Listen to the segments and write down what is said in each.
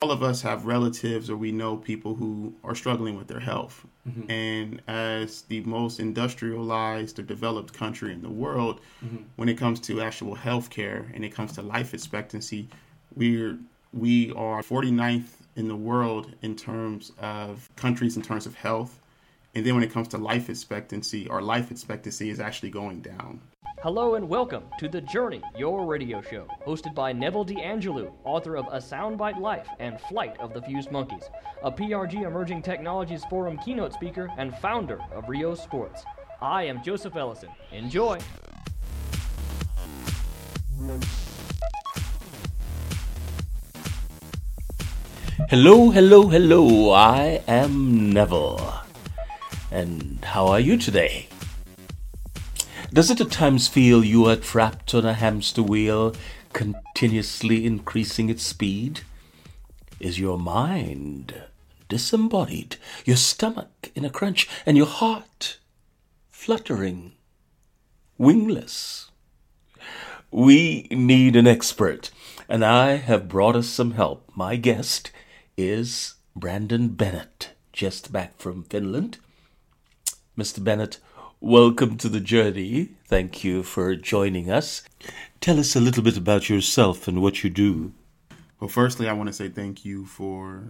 all of us have relatives or we know people who are struggling with their health. Mm-hmm. And as the most industrialized or developed country in the world, mm-hmm. when it comes to actual health care and it comes to life expectancy, we're we are 49th in the world in terms of countries in terms of health. And then when it comes to life expectancy, our life expectancy is actually going down. Hello and welcome to The Journey, your radio show, hosted by Neville DeAngelou, author of A Soundbite Life and Flight of the Fused Monkeys, a PRG Emerging Technologies Forum keynote speaker and founder of RyoSports. I am Joseph Ellison. Enjoy! Hello, hello, hello. I am Neville. And how are you today? Does it at times feel you are trapped on a hamster wheel, continuously increasing its speed? Is your mind disembodied, your stomach in a crunch, and your heart fluttering, wingless? We need an expert, and I have brought us some help. My guest is Brandon Bennett, just back from Finland. Mr. Bennett, Welcome to the journey. Thank you for joining us. Tell us a little bit about yourself and what you do. Well, firstly, I want to say thank you for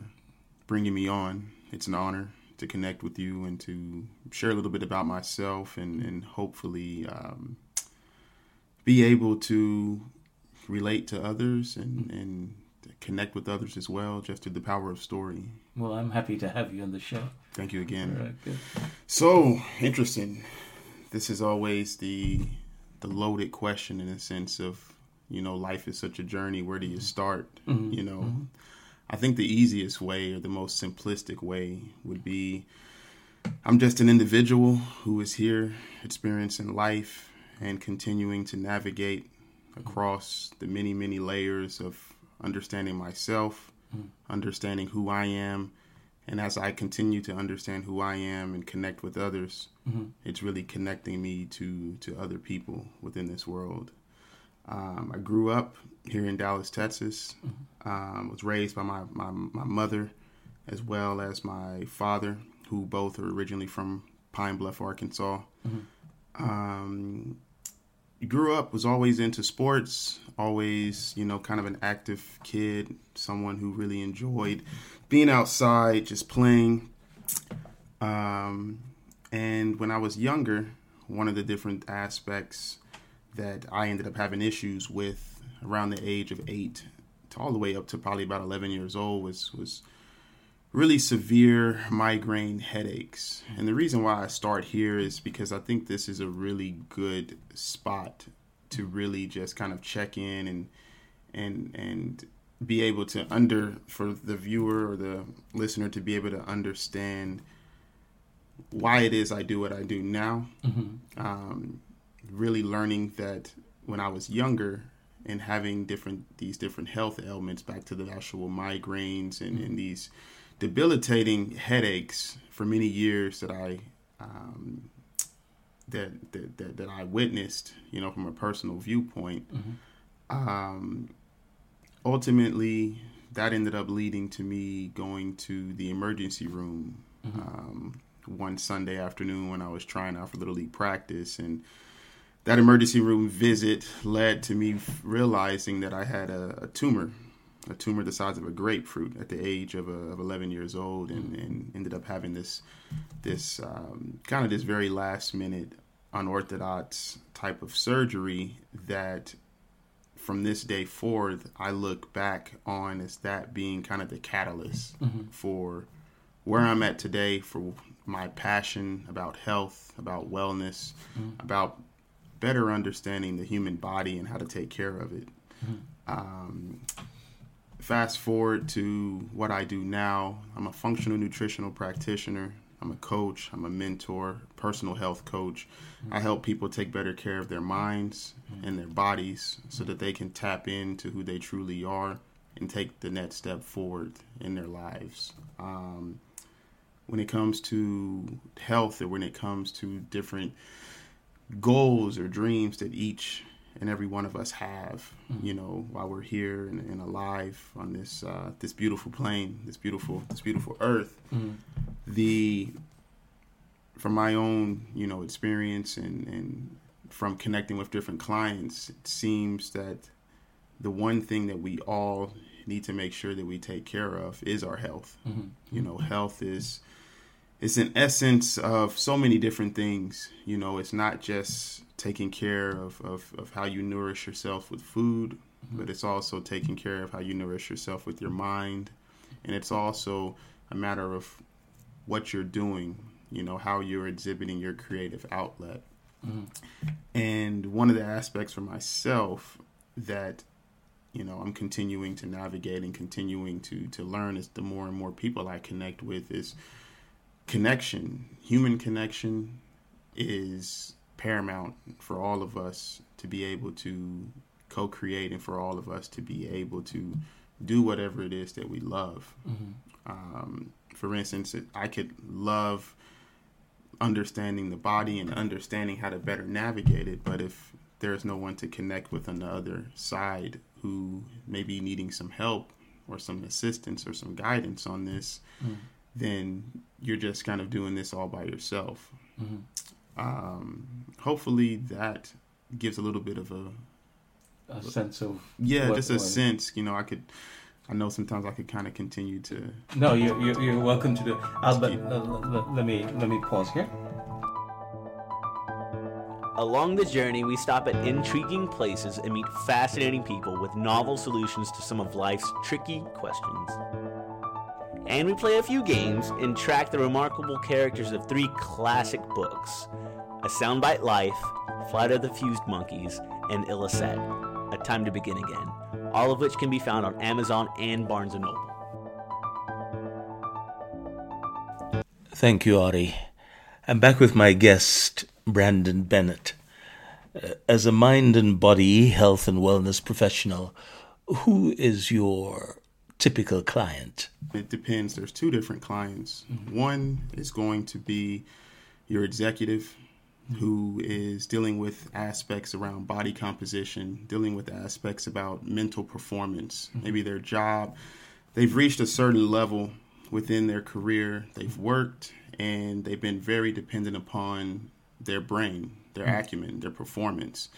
bringing me on. It's an honor to connect with you and to share a little bit about myself and, and hopefully um, be able to relate to others and, and connect with others as well just through the power of story. Well, I'm happy to have you on the show. Thank you again. so interesting. This is always the the loaded question in a sense of you know life is such a journey. Where do you start? Mm-hmm. You know, mm-hmm. I think the easiest way or the most simplistic way would be I'm just an individual who is here experiencing life and continuing to navigate across the many many layers of understanding myself, mm-hmm. understanding who I am and as I continue to understand who I am and connect with others, mm-hmm. it's really connecting me to to other people within this world. Um, I grew up here in Dallas, Texas. Mm-hmm. Um, was raised by my, my my mother as well as my father, who both are originally from Pine Bluff, Arkansas. Mm-hmm. Um, grew up was always into sports always you know kind of an active kid someone who really enjoyed being outside just playing. Um, and when i was younger one of the different aspects that i ended up having issues with around the age of eight to all the way up to probably about 11 years old was was really severe migraine headaches. And the reason why I start here is because I think this is a really good spot to really just kind of check in and and and be able to under for the viewer or the listener to be able to understand why it is I do what I do now. Mm-hmm. Um, really learning that when I was younger and having different these different health ailments back to the actual migraines and, mm-hmm. and these debilitating headaches for many years that I um, that, that, that that I witnessed, you know, from a personal viewpoint. Mm-hmm. Um, ultimately, that ended up leading to me going to the emergency room mm-hmm. um, one Sunday afternoon when I was trying out for little league practice, and that emergency room visit led to me realizing that I had a, a tumor a tumor the size of a grapefruit at the age of, uh, of 11 years old, and, and, ended up having this this um, kind of this very last minute unorthodox type of surgery that from this day forth I look back on as that being kind of the catalyst mm-hmm. for where I'm at today for my passion about health, about wellness, mm-hmm. about better understanding the human body and how to take care of it. Mm-hmm. Um, fast forward to what I do now, I'm a functional nutritional practitioner. I'm a coach, I'm a mentor, personal health coach. Mm-hmm. I help people take better care of their minds mm-hmm. and their bodies so that they can tap into who they truly are and take the next step forward in their lives. Um, when it comes to health or when it comes to different goals or dreams that each and every one of us have, mm-hmm. you know, while we're here and, and alive on this uh, this beautiful plane, this beautiful this beautiful earth. Mm-hmm. The from my own, you know, experience and and from connecting with different clients, it seems that the one thing that we all need to make sure that we take care of is our health. Mm-hmm. You know, health is it's an essence of so many different things. You know, it's not just taking care of, of, of how you nourish yourself with food, mm-hmm. but it's also taking care of how you nourish yourself with your mind. And it's also a matter of what you're doing, you know, how you're exhibiting your creative outlet. Mm-hmm. And one of the aspects for myself that you know I'm continuing to navigate and continuing to to learn is the more and more people I connect with is connection, human connection is paramount for all of us to be able to co-create and for all of us to be able to do whatever it is that we love. Mm-hmm. Um, for instance, I could love understanding the body and understanding how to better navigate it, but if there's no one to connect with on the other side who may be needing some help or some assistance or some guidance on this, mm-hmm. Then you're just kind of doing this all by yourself. Mm-hmm. Um, hopefully, that gives a little bit of a a sense of yeah, what, just a what, sense. You know, I could. I know sometimes I could kind of continue to. No, you're, you're, you're welcome to do. Albert, keep... let, let me let me pause here. Along the journey, we stop at intriguing places and meet fascinating people with novel solutions to some of life's tricky questions and we play a few games and track the remarkable characters of three classic books A Soundbite Life, Flight of the Fused Monkeys, and Illicet, A Time to Begin Again, all of which can be found on Amazon and Barnes & Noble. Thank you, Ari. I'm back with my guest, Brandon Bennett. Uh, as a mind and body health and wellness professional, who is your typical client? It depends. There's two different clients. Mm-hmm. One is going to be your executive mm-hmm. who is dealing with aspects around body composition, dealing with aspects about mental performance, mm-hmm. maybe their job. They've reached a certain level within their career, they've worked, and they've been very dependent upon their brain, their mm-hmm. acumen, their performance.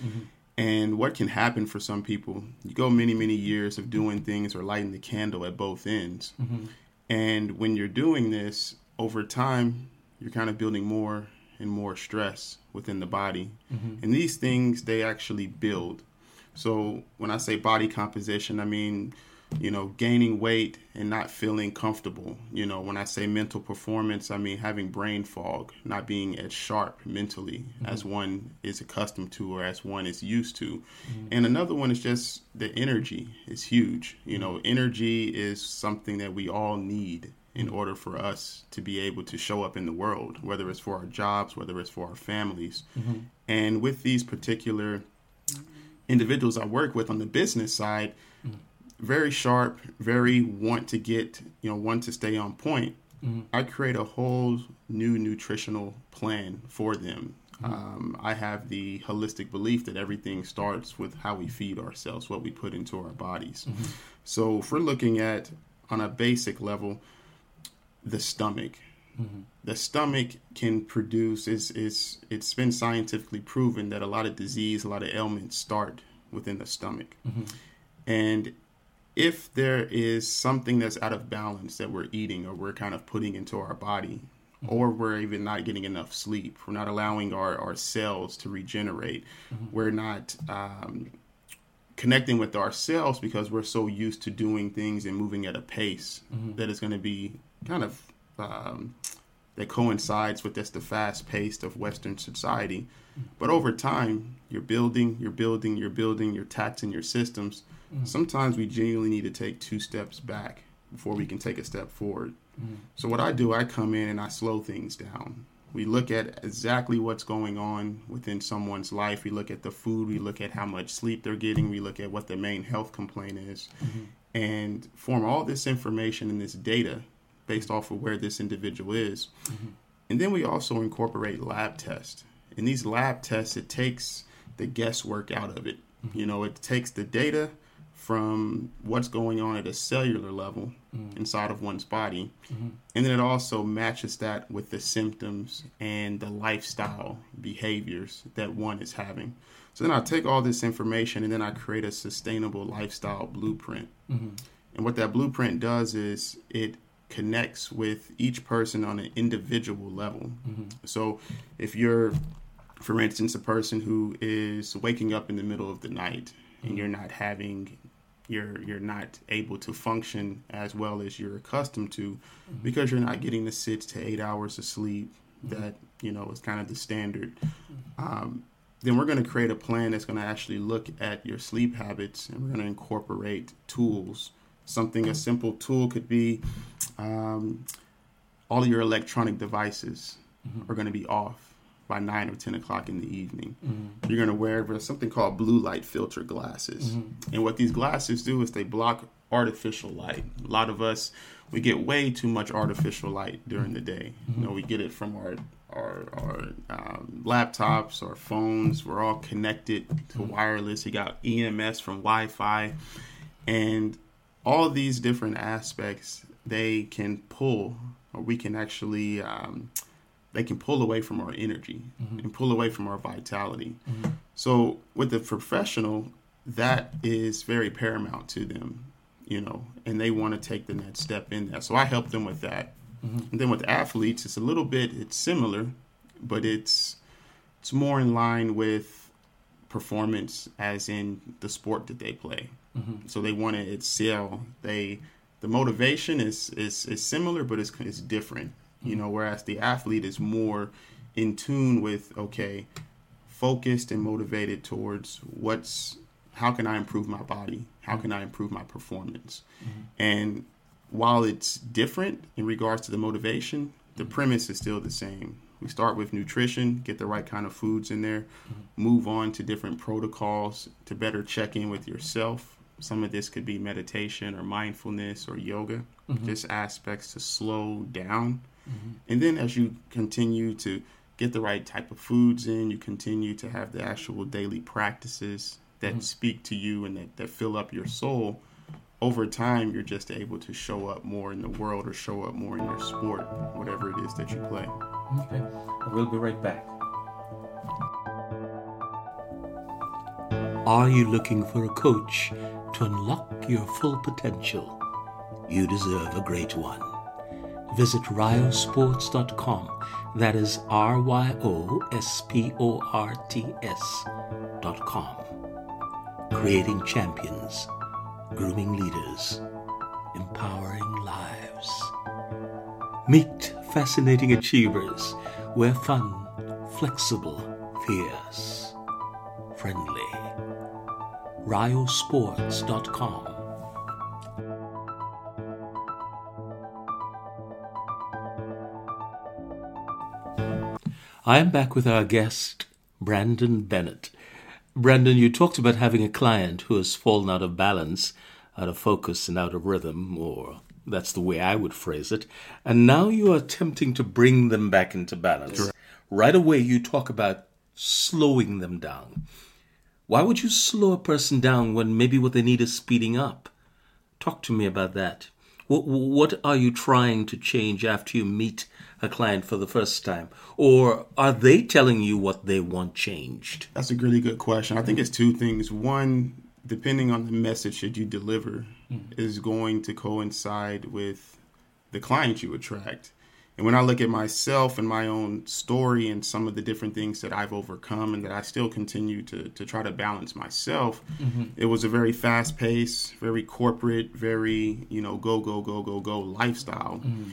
And what can happen for some people, you go many, many years of doing things or lighting the candle at both ends. Mm-hmm. And when you're doing this over time, you're kind of building more and more stress within the body. Mm-hmm. And these things, they actually build. So when I say body composition, I mean you know, gaining weight and not feeling comfortable. You know, when I say mental performance, I mean having brain fog, not being as sharp mentally mm-hmm. as one is accustomed to or as one is used to. Mm-hmm. And another one is just the energy is huge. You know, mm-hmm. energy is something that we all need in mm-hmm. order for us to be able to show up in the world, whether it's for our jobs, whether it's for our families. Mm-hmm. And with these particular individuals I work with on the business side, very sharp, very want to get, you know, want to stay on point. Mm-hmm. I create a whole new nutritional plan for them. Mm-hmm. Um, I have the holistic belief that everything starts with how we feed ourselves, what we put into our bodies. Mm-hmm. So, if we're looking at on a basic level, the stomach, mm-hmm. the stomach can produce is is it's been scientifically proven that a lot of disease, a lot of ailments start within the stomach, mm-hmm. and if there is something that's out of balance that we're eating or we're kind of putting into our body, mm-hmm. or we're even not getting enough sleep, we're not allowing our, our cells to regenerate, mm-hmm. we're not um, connecting with ourselves because we're so used to doing things and moving at a pace mm-hmm. that is going to be kind of um, that coincides with just the fast pace of Western society. Mm-hmm. But over time, you're building, you're building, you're building, you're taxing your systems Mm. Sometimes we genuinely need to take two steps back before we can take a step forward. Mm. So what I do, I come in and I slow things down. We look at exactly what's going on within someone's life. We look at the food. We look at how much sleep they're getting. We look at what the main health complaint is, mm-hmm. and form all this information and this data based off of where this individual is. Mm-hmm. And then we also incorporate lab tests. In these lab tests, it takes the guesswork out of it Mm-hmm. You know, it takes the data from what's going on at a cellular level mm-hmm. inside of one's body, mm-hmm. and then it also matches that with the symptoms and the lifestyle behaviors that one is having. So then I take all this information and then I create a sustainable lifestyle blueprint. Mm-hmm. And what that blueprint does is it connects with each person on an individual level. Mm-hmm. So if you're, for instance, a person who is waking up in the middle of the night and you're not having you're you're not able to function as well as you're accustomed to mm-hmm. because you're not getting the six to eight hours of sleep mm-hmm. that you know is kind of the standard mm-hmm. um, then we're going to create a plan that's going to actually look at your sleep habits and we're going to incorporate tools. Something a simple tool could be um, all of your electronic devices mm-hmm. are going to be off by 9 or 10 o'clock in the evening. Mm-hmm. You're to wear something called blue light filter glasses. Mm-hmm. And what these glasses do is they block artificial light. A lot of us, we get way too much artificial light during the day. You know, we get it from our our, our um, laptops, our phones, we're all connected to mm-hmm. wireless. You got EMS from Wi Fi. And all these different aspects, they can pull, or we can actually, um, they can pull away from our energy mm-hmm. and pull away from our vitality. Mm-hmm. So, with the professional, that is very paramount to them, you know, and they want to take the next step in that. So, I help them with that. Mm-hmm. And then with athletes, it's a little bit it's similar, but it's it's more in line with performance, as in the sport that they play. Mm-hmm. So they want to excel. They the motivation is is is similar, but it's it's different. Mm-hmm. You know, whereas the athlete is more in tune with okay, focused and motivated towards what's how can I improve my body? How mm-hmm. can I improve my performance? Mm-hmm. And while it's different in regards to the motivation, the premise is still the same. We start with nutrition, get the right kind of foods in there, mm-hmm. move on to different protocols to better check in with yourself. Some of this could be meditation or mindfulness or yoga, mm-hmm. just aspects to slow down. Mm-hmm. And then as you continue to get the right type of foods in, you continue to have the actual daily practices that mm-hmm. speak to you and that, that fill up your soul over time, you're just able to show up more in the world or show up more in your sport, whatever it is that you play. Okay, we'll be right back. Are you looking for a coach to unlock your full potential? You deserve a great one. Visit ryosports.com. That is R Y O S P O R T S.com. Creating champions grooming leaders, empowering lives. Meet fascinating achievers. We're fun, flexible, fierce, friendly. RyoSports.com. I am back with our guest, Brandon Bennett. Brandon, you talked about having a client who has fallen out of balance, out of focus, and out of rhythm, or that's the way I would phrase it. And now you are attempting to bring them back into balance. Right away, you talk about slowing them down. Why would you slow a person down when maybe what they need is speeding up? Talk to me about that. What, what are you trying to change after you meet a client for the first time? Or are they telling you what they want changed? That's a really good question. I think it's two things. One, depending on the message that you deliver, mm. is going to coincide with the client you attract. And when I look at myself and my own story and some of the different things that I've overcome and that I still continue to, to try to balance myself, mm-hmm. it was a very fast paced, very corporate, very, you know, go, go, go, go, go lifestyle. Mm-hmm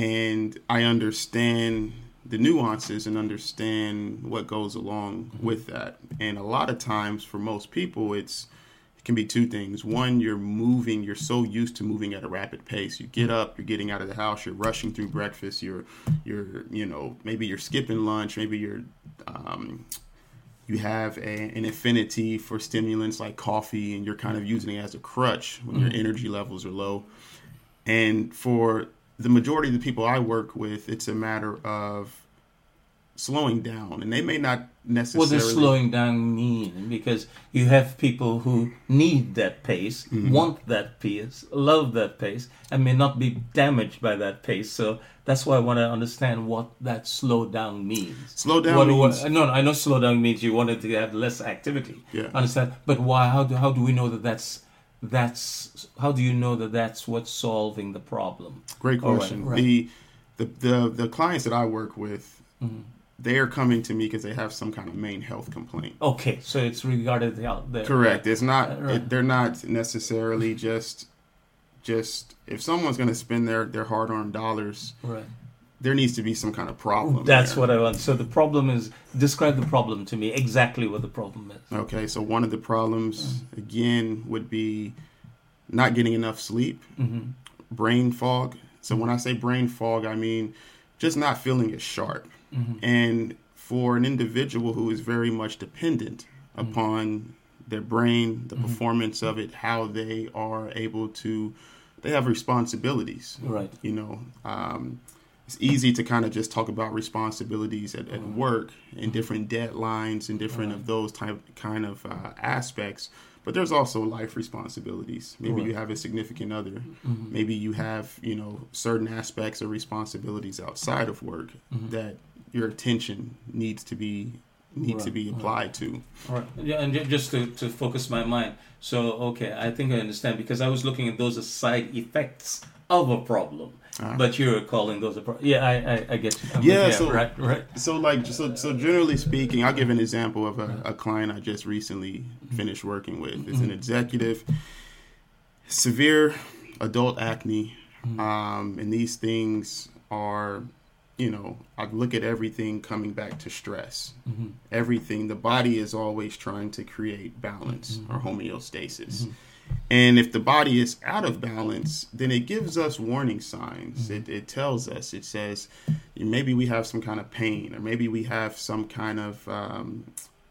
and I understand the nuances and understand what goes along mm-hmm. with that. And a lot of times, for most people, it's it can be two things. One, you're moving, you're so used to moving at a rapid pace. You get up, you're getting out of the house, you're rushing through breakfast, you're you're you know maybe you're skipping lunch, maybe you're um, you have a, an affinity for stimulants like coffee, and you're kind of using it as a crutch when mm-hmm. your energy levels are low. And for the majority of the people I work with, it's a matter of slowing down, and they may not necessarily. What does slowing down mean? Because you have people who need that pace, Mm-hmm. want that pace, love that pace, and may not be damaged by that pace. So that's why I want to understand what that slow down means. Slow down What, means- what, no, no, I know slow down means you wanted to have less activity. Yeah. Understand? But why? How do how do we know that that's that's how do you know that that's what's solving the problem? Great question. right. The, the the the clients that I work with, Mm-hmm. they are coming to me because they have some kind of main health complaint. Okay, so it's regarded the, the Correct. It's not. Right. It, they're not necessarily just. Just if someone's going to spend their their hard earned dollars, Right. There needs to be some kind of problem. That's there. what I want. So the problem is describe the problem to me. Exactly what the problem is. Okay, so one of the problems again would be not getting enough sleep, Mm-hmm. brain fog. So when I say brain fog, I mean just not feeling as sharp. Mm-hmm. And for an individual who is very much dependent Mm-hmm. upon their brain, the performance of it, how they are able to, they have responsibilities. Right. You know, um, it's easy to kind of just talk about responsibilities at, at mm-hmm. work and different deadlines and different of those type kind of uh, aspects. But there's also life responsibilities. Maybe you have a significant other. Mm-hmm. Maybe you have you know certain aspects or responsibilities outside of work mm-hmm. that your attention needs to be needs to Right, be right. applied to. All right. Yeah, and ju- just to, to focus my mind. So, okay, I think I understand because I was looking at those as side effects of a problem. Ah. But you're calling those a problem. Yeah, I, I, I get you. I'm Yeah, so- right, right. So like so so generally speaking, I'll give an example of a, a client I just recently mm-hmm. finished working with. It's an mm-hmm. executive, severe adult acne, mm-hmm. um, and these things are, you know, I look at everything coming back to stress. Everything the body is always trying to create balance or homeostasis. And if the body is out of balance, then it gives us warning signs. It, it tells us, it says, maybe we have some kind of pain, or maybe we have some kind of, um,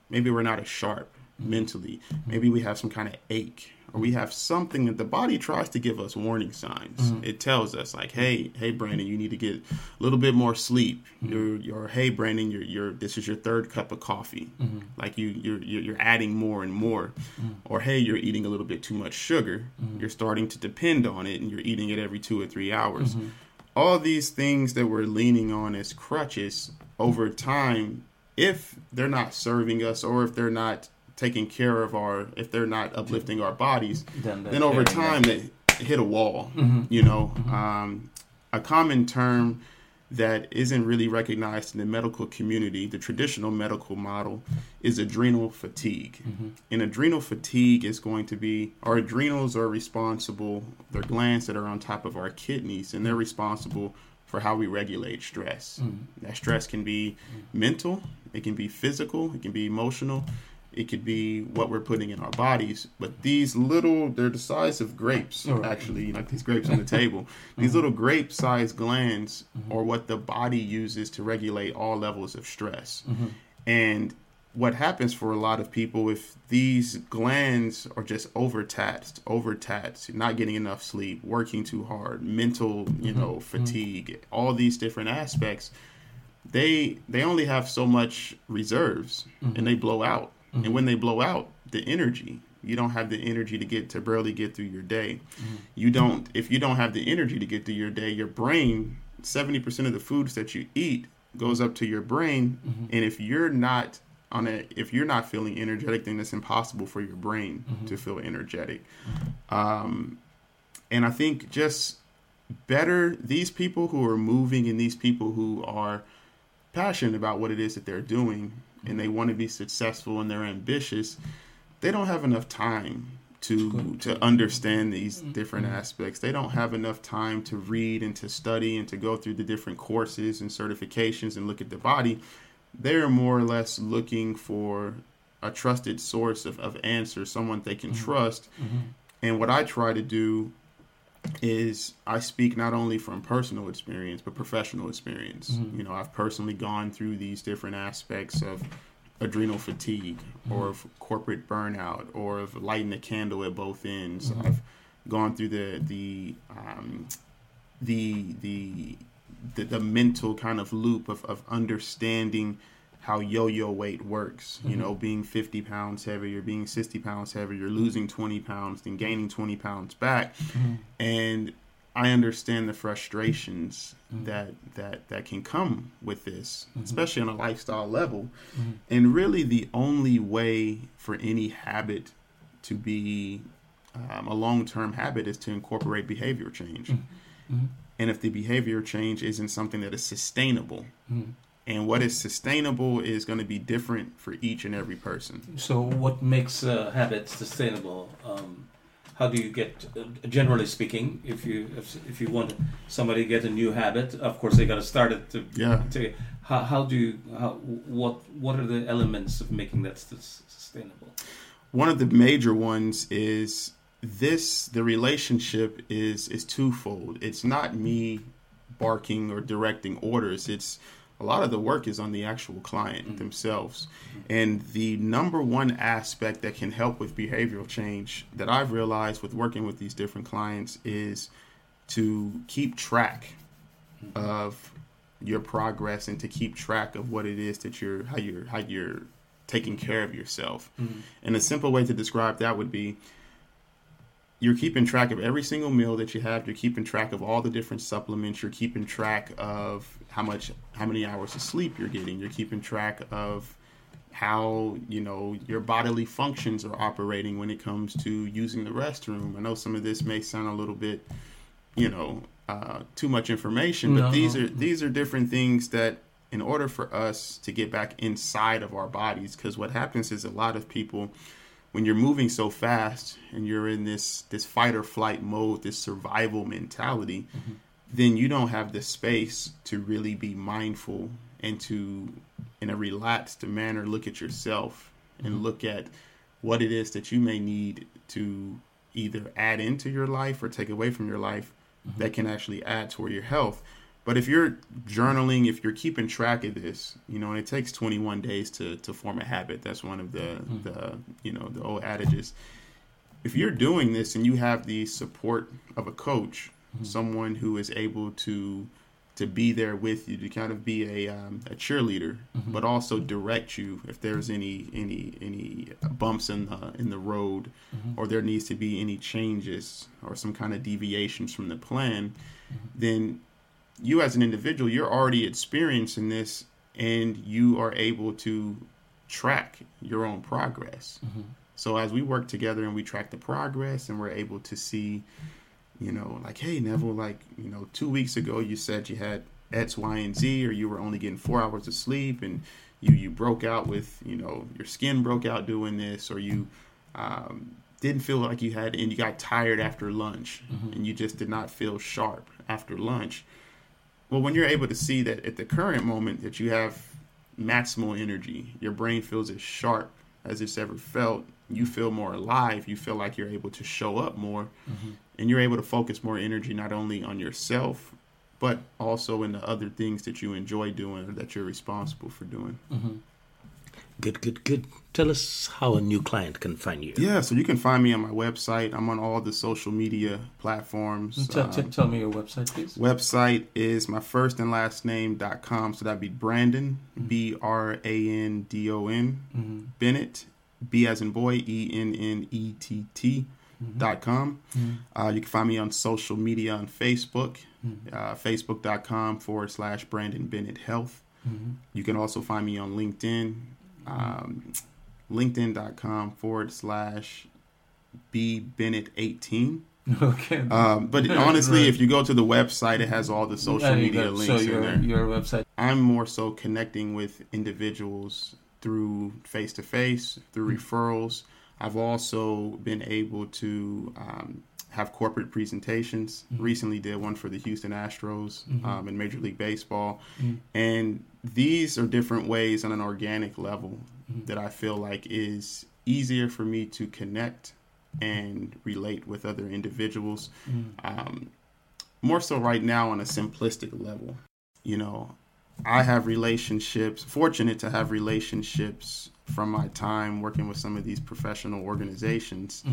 maybe we're not as sharp mentally. Maybe we have some kind of ache, we have something that the body tries to give us warning signs. Mm-hmm. It tells us, like, hey, hey, Brandon, you need to get a little bit more sleep. Mm-hmm. You're, you're, hey, Brandon, you're, you're, this is your third cup of coffee. Mm-hmm. Like you, you're, you're you're adding more and more. Or hey, you're eating a little bit too much sugar. You're starting to depend on it, and you're eating it every two or three hours. All these things that we're leaning on as crutches over time, if they're not serving us, or if they're not taking care of our, if they're not uplifting our bodies, Then then over time they hit a wall. You know, um, a common term that isn't really recognized in the medical community, the traditional medical model, is adrenal fatigue. And adrenal fatigue is going to be our adrenals are responsible, they're glands that are on top of our kidneys, and they're responsible for how we regulate stress. That stress can be mental, it can be physical, it can be emotional, it could be what we're putting in our bodies. But these little, they're the size of grapes, Right. actually, like these grapes on the table. These mm-hmm. little grape sized glands mm-hmm. are what the body uses to regulate all levels of stress. Mm-hmm. And what happens for a lot of people if these glands are just overtaxed, overtaxed, not getting enough sleep, working too hard, mental, you know, fatigue, all these different aspects, they they only have so much reserves and they blow out. And mm-hmm. when they blow out, the energy, you don't have the energy to get to barely get through your day. Mm-hmm. You don't if you don't have the energy to get through your day, your brain, 70% of the foods that you eat goes up to your brain. Mm-hmm. And if you're not on a if you're not feeling energetic then it's impossible for your brain to feel energetic. Um and i think just better these people who are moving and these people who are passionate about what it is that they're doing and they want to be successful and they're ambitious they don't have enough time to to understand these mm-hmm. different mm-hmm. aspects. They don't have enough time to read and to study and to go through the different courses and certifications and look at the body. They're more or less looking for a trusted source of, of answers someone they can mm-hmm. trust. And what i try to do is I speak not only from personal experience but professional experience. Mm-hmm. You know, I've personally gone through these different aspects of adrenal fatigue mm-hmm. or of corporate burnout or of lighting a candle at both ends. Mm-hmm. I've gone through the the um, the the the, the mental kind of loop of, of understanding how yo-yo weight works. You mm-hmm. know, being 50 pounds heavier, being 60 pounds heavier, you're losing 20 pounds, then gaining 20 pounds back, mm-hmm. and I understand the frustrations mm-hmm. that that that can come with this, especially on a lifestyle level. And really, the only way for any habit to be um, a long-term habit is to incorporate behavior change. And if the behavior change isn't something that is sustainable, and what is sustainable is going to be different for each and every person. So, what makes a habit sustainable? Um, how do you get, uh, generally speaking, if you if, if you want somebody to get a new habit, of course they got to start it. To, Yeah. To, how, how do you how what what are the elements of making that sustainable? one of the major ones is this the relationship is is twofold it's not me barking or directing orders it's a lot of the work is on the actual client mm-hmm. themselves. And the number one aspect that can help with behavioral change that i've realized with working with these different clients is to keep track mm-hmm. of your progress and to keep track of what it is that you're how you're how you're taking care of yourself. Mm-hmm. And a simple way to describe that would be you're keeping track of every single meal that you have, you're keeping track of all the different supplements, you're keeping track of how much how many hours of sleep you're getting, you're keeping track of how you know your bodily functions are operating when it comes to using the restroom. I know some of this may sound a little bit, you know, uh, too much information, but No, these are these are different things that, in order for us to get back inside of our bodies, because what happens is a lot of people, when you're moving so fast and you're in this this fight or flight mode, this survival mentality, mm-hmm. then you don't have the space to really be mindful and to, in a relaxed manner, look at yourself and mm-hmm. look at what it is that you may need to either add into your life or take away from your life mm-hmm. that can actually add toward your health. But if you're journaling, if you're keeping track of this, you know, and it takes 21 days to, to form a habit. That's one of the, mm-hmm. the, you know, the old adages. If you're doing this and you have the support of a coach, mm-hmm. someone who is able to to be there with you to kind of be a, um, a cheerleader, mm-hmm. but also direct you if there's any any any bumps in the in the road, or there needs to be any changes or some kind of deviations from the plan, then you as an individual you're already experiencing this and you are able to track your own progress. So as we work together and we track the progress and we're able to see you know, like, hey, Neville, like, you know, two weeks ago you said you had X, Y, and Z, or you were only getting four hours of sleep, and you you broke out with, you know, your skin broke out doing this, or you um, didn't feel like you had, and you got tired after lunch, and you just did not feel sharp after lunch. Well, when you're able to see that at the current moment that you have maximal energy, your brain feels as sharp as it's ever felt. You feel more alive. You feel like you're able to show up more, mm-hmm. and you're able to focus more energy not only on yourself, but also in the other things that you enjoy doing or that you're responsible for doing. Mm-hmm. Good, good, good. Tell us how a new client can find you. Yeah, so you can find me on my website. I'm on all the social media platforms. Tell, Um, tell me your website, please. website is my first and last name dot com. So that'd be Brandon, B R A N D O N, Bennett, B as in boy, E N N E T T dot com. Uh, you can find me on social media on Facebook, uh, facebook.com forward slash Brandon Bennett Health. You can also find me on LinkedIn, um, linkedin.com forward slash B Bennett 18. Okay. Um, but honestly, if you go to the website, it has all the social media go. links So in your there. your website. I'm more so connecting with individuals through face to face, through referrals. I've also been able to um, have corporate presentations. Recently, did one for the Houston Astros um, in Major League Baseball, and these are different ways on an organic level that I feel like is easier for me to connect and relate with other individuals. Um, more so right now on a simplistic level. You know, I have relationships, fortunate to have relationships from my time working with some of these professional organizations.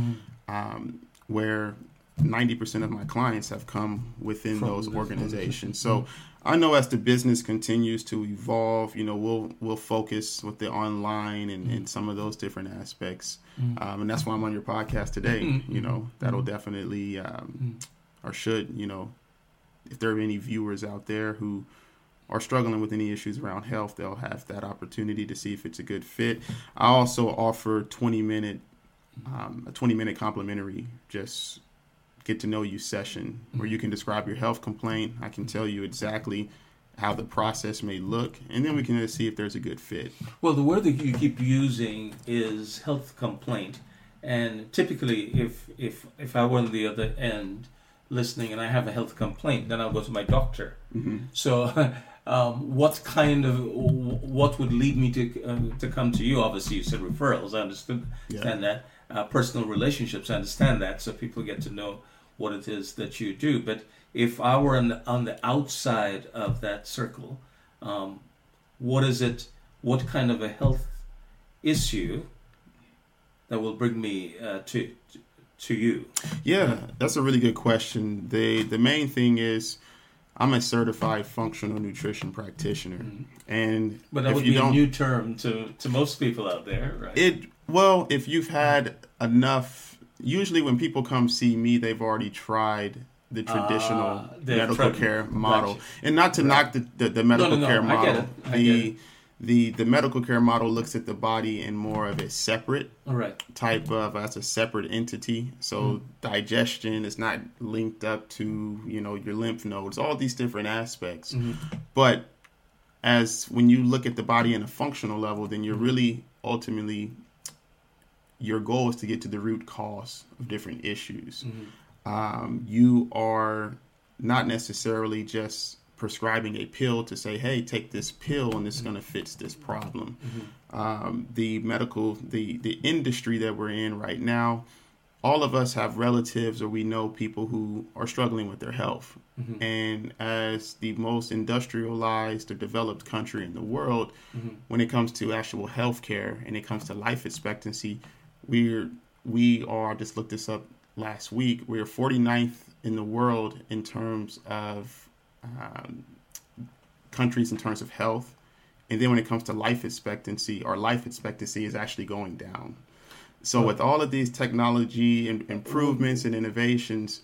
Um, where 90% of my clients have come within From those organizations. So I know as the business continues to evolve, you know, we'll we'll focus with the online and, and some of those different aspects. Um, and that's why I'm on your podcast today. You know, that'll definitely um, or should, you know, if there are any viewers out there who are struggling with any issues around health, they'll have that opportunity to see if it's a good fit. I also offer 20 minute, um, a 20 minute complimentary, just get to know you session where you can describe your health complaint. I can tell you exactly how the process may look, and then we can see if there's a good fit. Well, the word that you keep using is health complaint, and typically, if if if I were on the other end listening and I have a health complaint, then I'll go to my doctor. So, um, what kind of what would lead me to uh, to come to you? Obviously, you said referrals. I understood Yeah. understand that. Uh, personal relationships. I understand that, so people get to know what it is that you do. But if I were on the, on the outside of that circle, um, what is it? What kind of a health issue that will bring me uh, to to you? Yeah, that's a really good question. The the main thing is I'm a certified functional nutrition practitioner. And But that would be a new term to to most people out there, right? it well, if you've had enough usually when people come see me, they've already tried the traditional Ah, they've medical care model. And not to knock the, the, the medical no, care I get model. the the the medical care model looks at the body in more of a separate All right. type of as a separate entity. So Mm-hmm. digestion is not linked up to you know your lymph nodes, all these different aspects. Mm-hmm. But as when you look at the body in a functional level, then Mm-hmm. you're really ultimately your goal is to get to the root cause of different issues. Mm-hmm. Um, you are not necessarily just prescribing a pill to say, "Hey, take this pill and this is going to fix this problem." Um, the medical, the the industry that we're in right now, all of us have relatives or we know people who are struggling with their health. And as the most industrialized or developed country in the world, when it comes to actual health care and it comes to life expectancy, we're we are just looked this up last week. We're 49th in the world in terms of um, countries in terms of health. And then when it comes to life expectancy, our life expectancy is actually going down. So with all of these technology and improvements and innovations,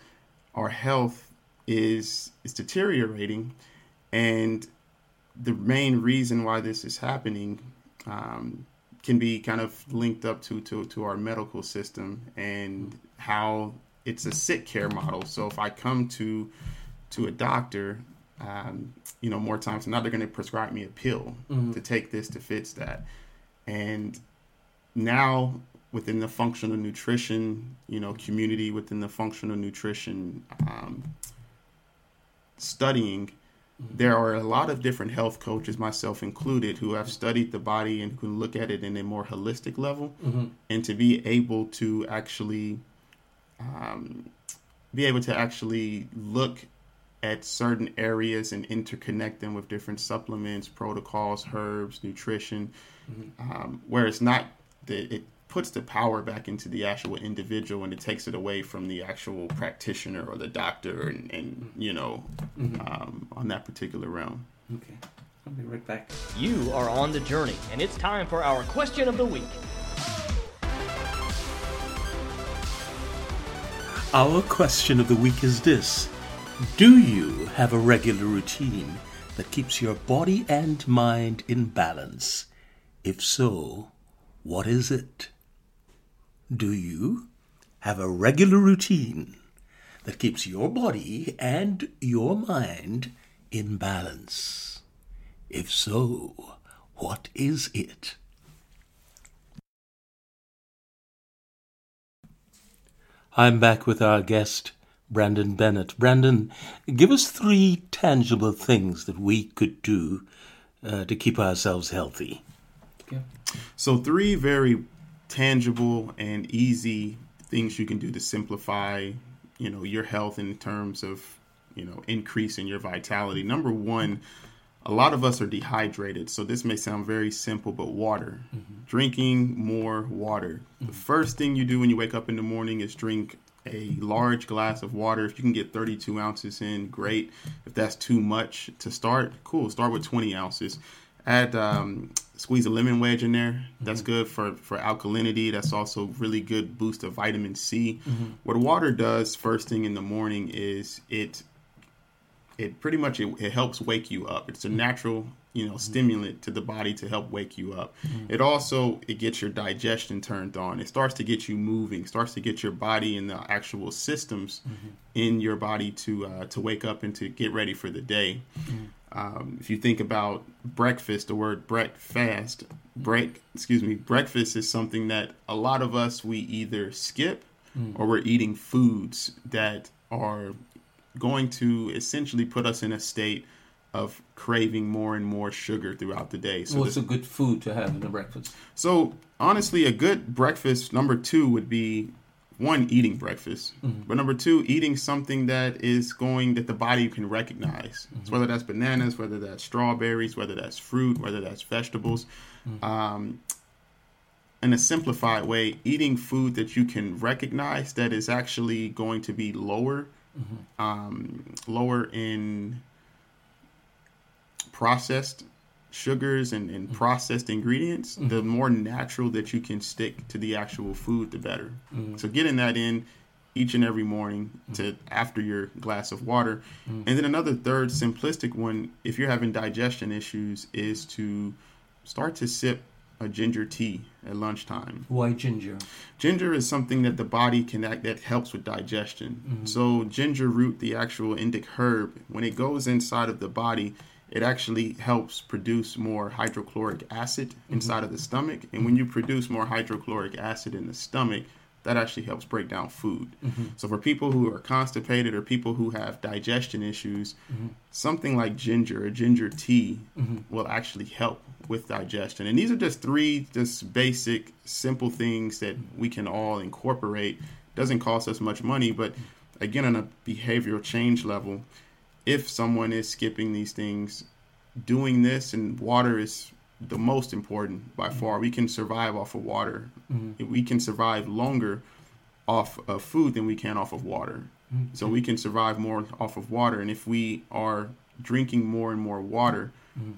our health is is deteriorating, and the main reason why this is happening um, can be kind of linked up to, to to our medical system and how it's a sick care model. So if I come to to a doctor, um, you know, more times than not, they're going to prescribe me a pill to take this to fix that, and now within the functional nutrition, you know, community within the functional nutrition um, studying, there are a lot of different health coaches, myself included, who have studied the body and who look at it in a more holistic level, and to be able to actually um, be able to actually look at certain areas and interconnect them with different supplements, protocols, herbs, nutrition, um, where it's not that it puts the power back into the actual individual and it takes it away from the actual practitioner or the doctor and, and you know um, on that particular realm. Okay. I'll be right back. You are on the journey, and it's time for our question of the week. Our question of the week is this Do you have a regular routine that keeps your body and mind in balance? If so, what is it? Do you have a regular routine that keeps your body and your mind in balance? If so, what is it? I'm back with our guest, Brandon Bennett. Brandon, give us three tangible things that we could do uh, to keep ourselves healthy. Okay. So, three very tangible and easy things you can do to simplify, you know, your health in terms of, you know, increasing your vitality. Number one, a lot of us are dehydrated. So, this may sound very simple, but water. Drinking more water. The first thing you do when you wake up in the morning is drink a large glass of water. If you can get 32 ounces in, great. If that's too much to start, cool. Start with 20 ounces. Add um, squeeze a lemon wedge in there. Mm-hmm. That's good for for alkalinity. That's also really good boost of vitamin C. Mm-hmm. What water does first thing in the morning is it it pretty much it, it helps wake you up. It's a mm-hmm. natural you know stimulant to the body to help wake you up. It also it gets your digestion turned on. It starts to get you moving. Starts to get your body and the actual systems in your body to uh, to wake up and to get ready for the day. Um, if you think about breakfast, the word breakfast, break, excuse me, breakfast is something that a lot of us we either skip or we're eating foods that are going to essentially put us in a state of craving more and more sugar throughout the day. So, What's the- a good food to have in a breakfast? so honestly, a good breakfast number two would be one eating breakfast, but number two eating something that is going that the body can recognize. So whether that's bananas, whether that's strawberries, whether that's fruit, whether that's vegetables. Um, in a simplified way, eating food that you can recognize that is actually going to be lower, um, lower in processed sugars and, and mm-hmm. processed ingredients, the mm-hmm. more natural that you can stick to the actual food, the better. Mm-hmm. So getting that in each and every morning to after your glass of water. And then another third simplistic one, if you're having digestion issues, is to start to sip a ginger tea at lunchtime. Why ginger? Ginger is something that the body can act that helps with digestion. So ginger root, the actual indic herb, when it goes inside of the body, it actually helps produce more hydrochloric acid mm-hmm. inside of the stomach. And when you produce more hydrochloric acid in the stomach, that actually helps break down food. Mm-hmm. So for people who are constipated or people who have digestion issues, mm-hmm. something like ginger or ginger tea will actually help with digestion. And these are just three just basic simple things that we can all incorporate. Doesn't cost us much money, but again on a behavioral change level, if someone is skipping these things, doing this and water is the most important by mm-hmm. far. We can survive off of water. Mm-hmm. We can survive longer off of food than we can off of water. Mm-hmm. So we can survive more off of water. And if we are drinking more and more water,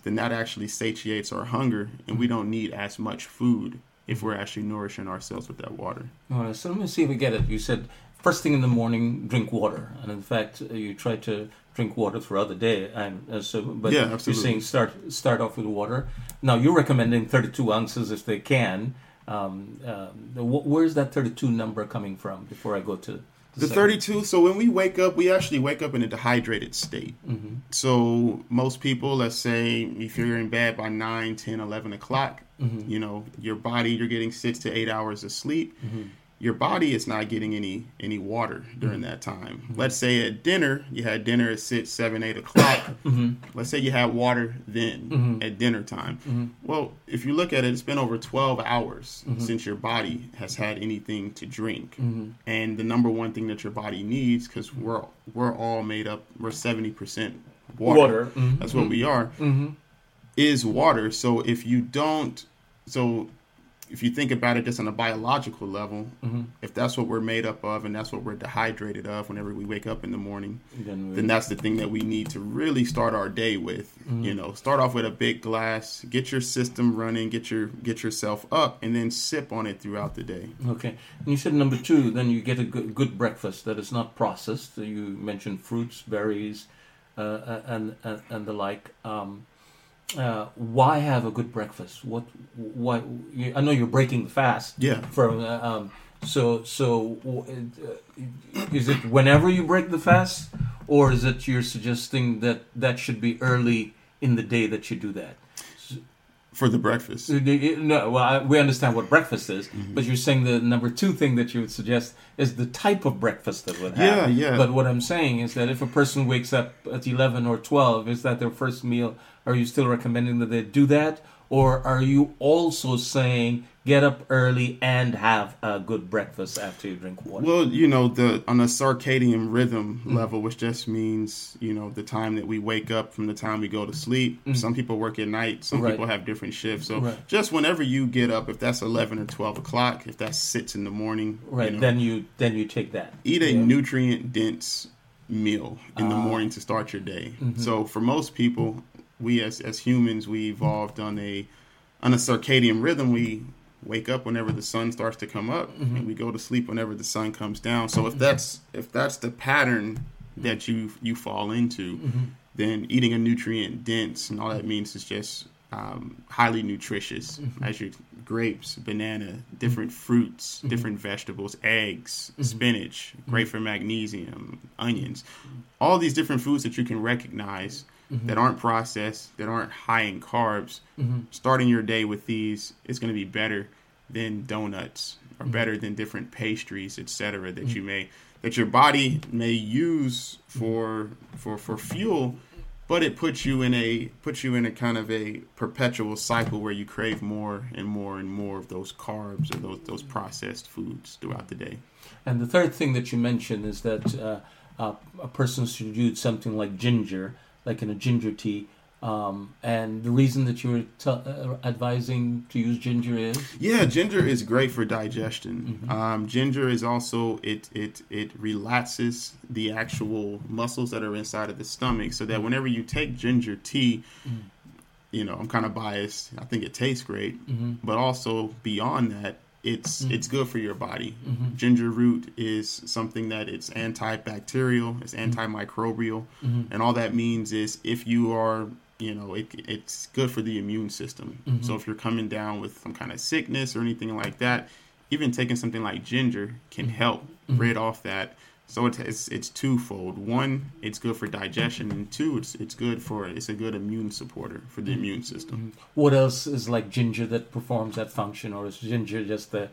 then that actually satiates our hunger, and we don't need as much food if we're actually nourishing ourselves with that water. All right, so let me see if we get it. You said first thing in the morning, drink water, and in fact, uh, you try to drink water throughout the day. And uh, so, but Yeah, you're saying start start off with water. Now you're recommending 32 ounces if they can. Um, uh, where's that 32 number coming from? Before I go to The second? 32. So when we wake up, we actually wake up in a dehydrated state. So most people, let's say if you're in bed by 9, 10, 11 o'clock, you know, your body, you're getting six to eight hours of sleep. Your body is not getting any any water during mm-hmm. that time. Let's say at dinner, you had dinner at six, seven, eight o'clock. Mm-hmm. Let's say you had water then mm-hmm. at dinner time. Well, if you look at it, it's been over 12 hours since your body has had anything to drink. And the number one thing that your body needs, because we're we're all made up, we're 70% water. Water. Mhm. That's what we are. Is water. So if you don't, so if you think about it just on a biological level, if that's what we're made up of and that's what we're dehydrated of whenever we wake up in the morning, Then we- then that's the thing that we need to really start our day with. You know, start off with a big glass, get your system running, get your get yourself up, and then sip on it throughout the day. Okay. And you said number two, then you get a good, good breakfast that is not processed. You mentioned fruits, berries, uh, and, and and the like. Um, uh, why have a good breakfast? What? Why? You, I know you're breaking the fast. Yeah. From uh, um, so so, uh, is it whenever you break the fast, or is it you're suggesting that that should be early in the day that you do that? For the breakfast. No, well, I, we understand what breakfast is, mm-hmm. but you're saying the number two thing that you would suggest is the type of breakfast that would have. Yeah, yeah. But what I'm saying is that if a person wakes up at 11 or 12, is that their first meal? Are you still recommending that they do that? Or are you also saying get up early and have a good breakfast after you drink water? Well, you know, the on a circadian rhythm level, which just means you know the time that we wake up from the time we go to sleep. Some people work at night. Some Right. people have different shifts. So Right. just whenever you get up, if that's eleven or twelve o'clock, if that's six in the morning, you right, know, then you then you take that. eat a Yeah. Ah. nutrient dense meal in the morning to start your day. Mm-hmm. So for most people, we as as humans, we evolved on a on a circadian rhythm. We wake up whenever the sun starts to come up, Mm-hmm. and we go to sleep whenever the sun comes down. So if that's if that's the pattern that you you fall into, Mm-hmm. then eating a nutrient dense and all that means is just um, highly nutritious Mm-hmm. as your grapes, banana, different fruits, different vegetables, eggs, spinach, great for magnesium, onions, all these different foods that you can recognize that aren't processed, that aren't high in carbs. Starting your day with these is going to be better than donuts or better than different pastries, etc. that you may that your body may use for for for fuel but it puts you in a puts you in a kind of a perpetual cycle where you crave more and more and more of those carbs or those those processed foods throughout the day. And the third thing that you mentioned is that uh, uh, a person should use something like ginger, like in a ginger tea. Um, and the reason that you're t- uh, advising to use ginger is Yeah, ginger is great for digestion. Um, ginger is also it it it relaxes the actual muscles that are inside of the stomach, so that whenever you take ginger tea, you know I'm kind of biased. I think it tastes great, but also beyond that, it's mm-hmm. it's good for your body. Mm-hmm. Ginger root is something that it's antibacterial, it's mm-hmm. antimicrobial, and all that means is if you are you know it, it's good for the immune system. So if you're coming down with some kind of sickness or anything like that, even taking something like ginger can help rid off that. So it's, it's it's twofold. One, it's good for digestion, and two, it's it's good for it's a good immune supporter for the mm-hmm. immune system. Mm-hmm. what else is like ginger that performs that function, or is ginger just the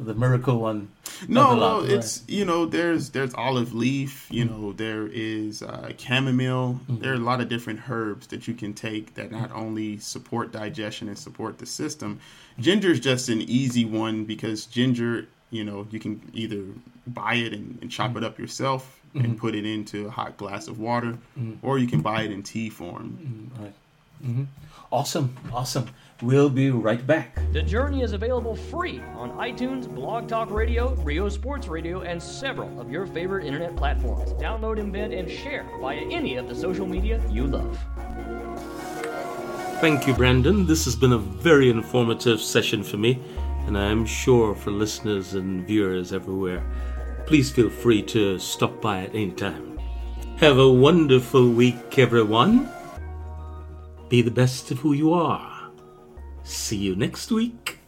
the miracle one? No, no, right? it's you know there's there's olive leaf, you mm-hmm. know there is uh, chamomile. There are a lot of different herbs that you can take that not only support digestion and support the system. Ginger is just an easy one because ginger, you know, you can either buy it and, and chop mm. it up yourself and mm-hmm. put it into a hot glass of water, mm-hmm. or you can buy it in tea form. Mm-hmm. Right. hmm Awesome, awesome. We'll be right back. The Journey is available free on iTunes, Blog Talk Radio, RyoSports Radio, and several of your favorite internet platforms. Download, embed, and share via any of the social media you love. Thank you, Brandon. This has been a very informative session for me, and I am sure for listeners and viewers everywhere. Please feel free to stop by at any time. Have a wonderful week, everyone. Be the best of who you are. See you next week.